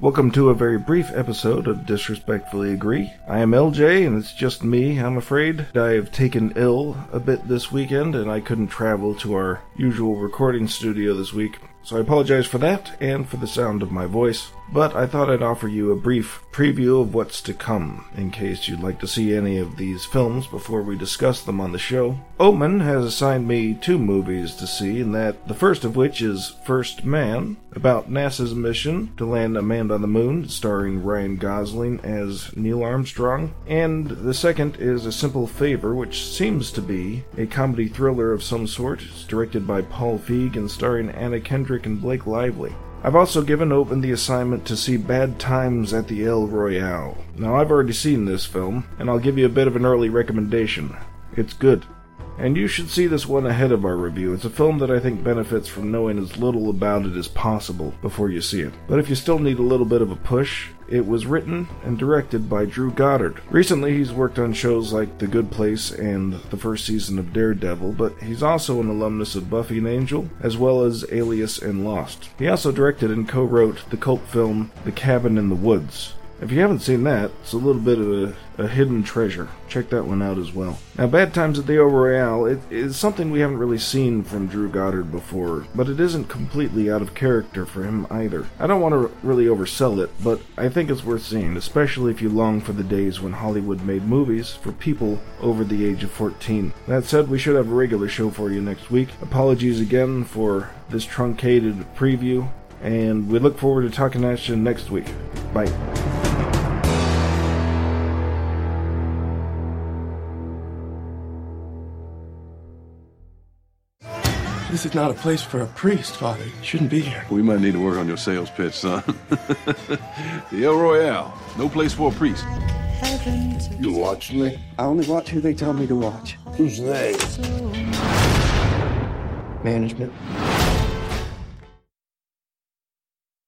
Welcome to a very brief episode of Disrespectfully Agree. I am LJ, and it's just me, I'm afraid. I have taken ill a bit this weekend, and I couldn't travel to our usual recording studio this week. So I apologize for that and for the sound of my voice, but I thought I'd offer you a brief preview of what's to come in case you'd like to see any of these films before we discuss them on the show. Omen has assigned me two movies to see, and that the first of which is First Man, about NASA's mission to land a man on the moon, starring Ryan Gosling as Neil Armstrong, and the second is A Simple Favor, which seems to be a comedy thriller of some sort. It's directed by Paul Feig and starring Anna Kendrick and Blake Lively. I've also given Open the assignment to see Bad Times at the El Royale. Now, I've already seen this film, and I'll give you a bit of an early recommendation. It's good. And you should see this one ahead of our review. It's a film that I think benefits from knowing as little about it as possible before you see it. But if you still need a little bit of a push, it was written and directed by Drew Goddard. Recently, he's worked on shows like The Good Place and the first season of Daredevil, but he's also an alumnus of Buffy and Angel, as well as Alias and Lost. He also directed and co wrote the cult film The Cabin in the Woods. If you haven't seen that, it's a little bit of a, a, hidden treasure. Check that one out as well. Now, Bad Times at the El Royale it is something we haven't really seen from Drew Goddard before, but it isn't completely out of character for him either. I don't want to really oversell it, but I think it's worth seeing, especially if you long for the days when Hollywood made movies for people over the age of 14. That said, we should have a regular show for you next week. Apologies again for this truncated preview, and we look forward to talking to you next week. Bye. This is not a place for a priest, Father. You shouldn't be here. We might need to work on your sales pitch, son. the El Royale, no place for a priest. You watch me? I only watch who they tell me to watch. Who's they? Management.